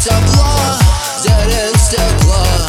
тепла, зелень стекла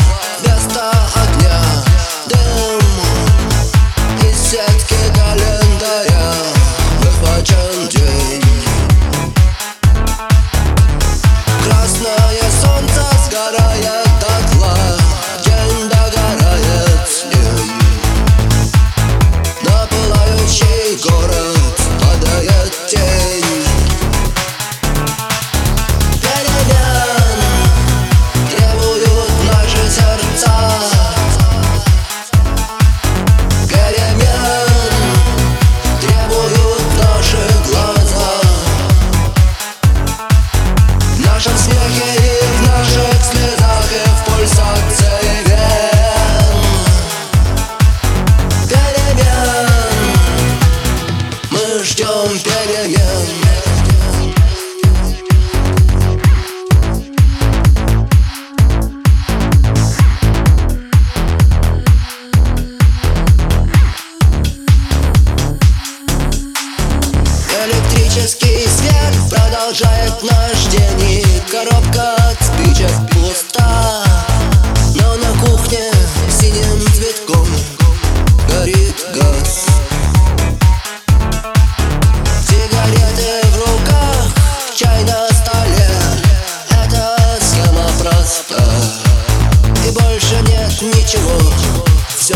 ждем ждения Электрический свет продолжает наш день И коробка от спичек пуста. ничего, все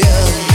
yeah.